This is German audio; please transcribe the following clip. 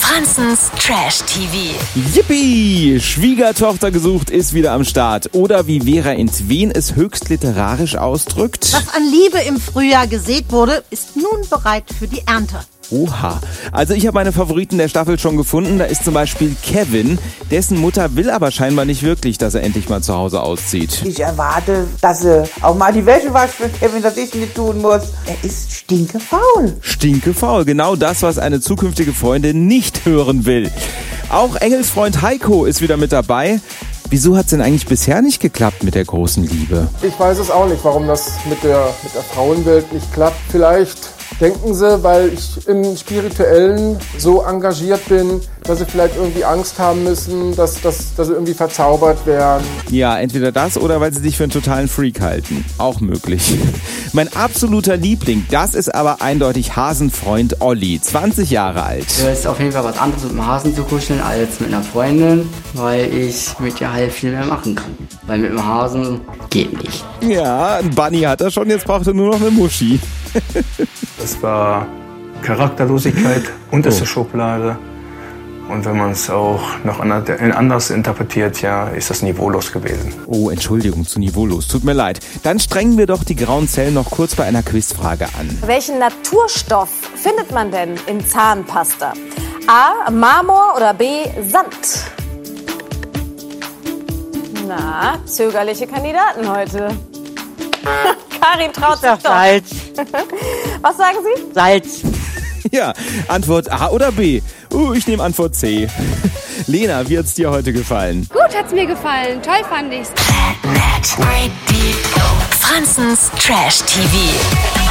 Franzens Trash TV. Yippie! Schwiegertochter gesucht ist wieder am Start. Oder wie Vera Intwen es höchst literarisch ausdrückt. Was an Liebe im Frühjahr gesät wurde, ist nun bereit für die Ernte. Oha. Also ich habe meine Favoriten der Staffel schon gefunden. Da ist zum Beispiel Kevin. Dessen Mutter will aber scheinbar nicht wirklich, dass er endlich mal zu Hause auszieht. Ich erwarte, dass sie auch mal die Wäsche wascht für Kevin, dass ich nicht tun muss. Er ist stinkefaul. Stinkefaul. Genau das, was eine zukünftige Freundin nicht hören will. Auch Engelsfreund Heiko ist wieder mit dabei. Wieso hat es denn eigentlich bisher nicht geklappt mit der großen Liebe? Ich weiß es auch nicht, warum das mit der, mit der Frauenwelt nicht klappt. Vielleicht denken sie, weil ich im Spirituellen so engagiert bin, dass sie vielleicht irgendwie Angst haben müssen, dass, dass, dass sie irgendwie verzaubert werden. Ja, entweder das oder weil sie sich für einen totalen Freak halten. Auch möglich. Mein absoluter Liebling, das ist aber eindeutig Hasenfreund Olli, 20 Jahre alt. Es ist auf jeden Fall was anderes mit dem Hasen zu kuscheln als mit einer Freundin, weil ich mit ihr halt viel mehr machen kann. Weil mit dem Hasen geht nicht. Ja, ein Bunny hat er schon, jetzt braucht er nur noch eine Muschi. Das war Charakterlosigkeit, unterste Schublade. Und wenn man es auch noch anders interpretiert, ja, ist das niveaulos gewesen. Oh, Entschuldigung, zu niveaulos. Tut mir leid. Dann strengen wir doch die grauen Zellen noch kurz bei einer Quizfrage an. Welchen Naturstoff findet man denn in Zahnpasta? A. Marmor oder B. Sand? Na, zögerliche Kandidaten heute. Karin traut sich doch. Salz. Was sagen Sie? Salz. Ja, Antwort A oder B? Uh, ich nehme Antwort C. Lena, wie hat's dir heute gefallen? Gut hat's mir gefallen. Toll fand ich's. Franzens Trash TV.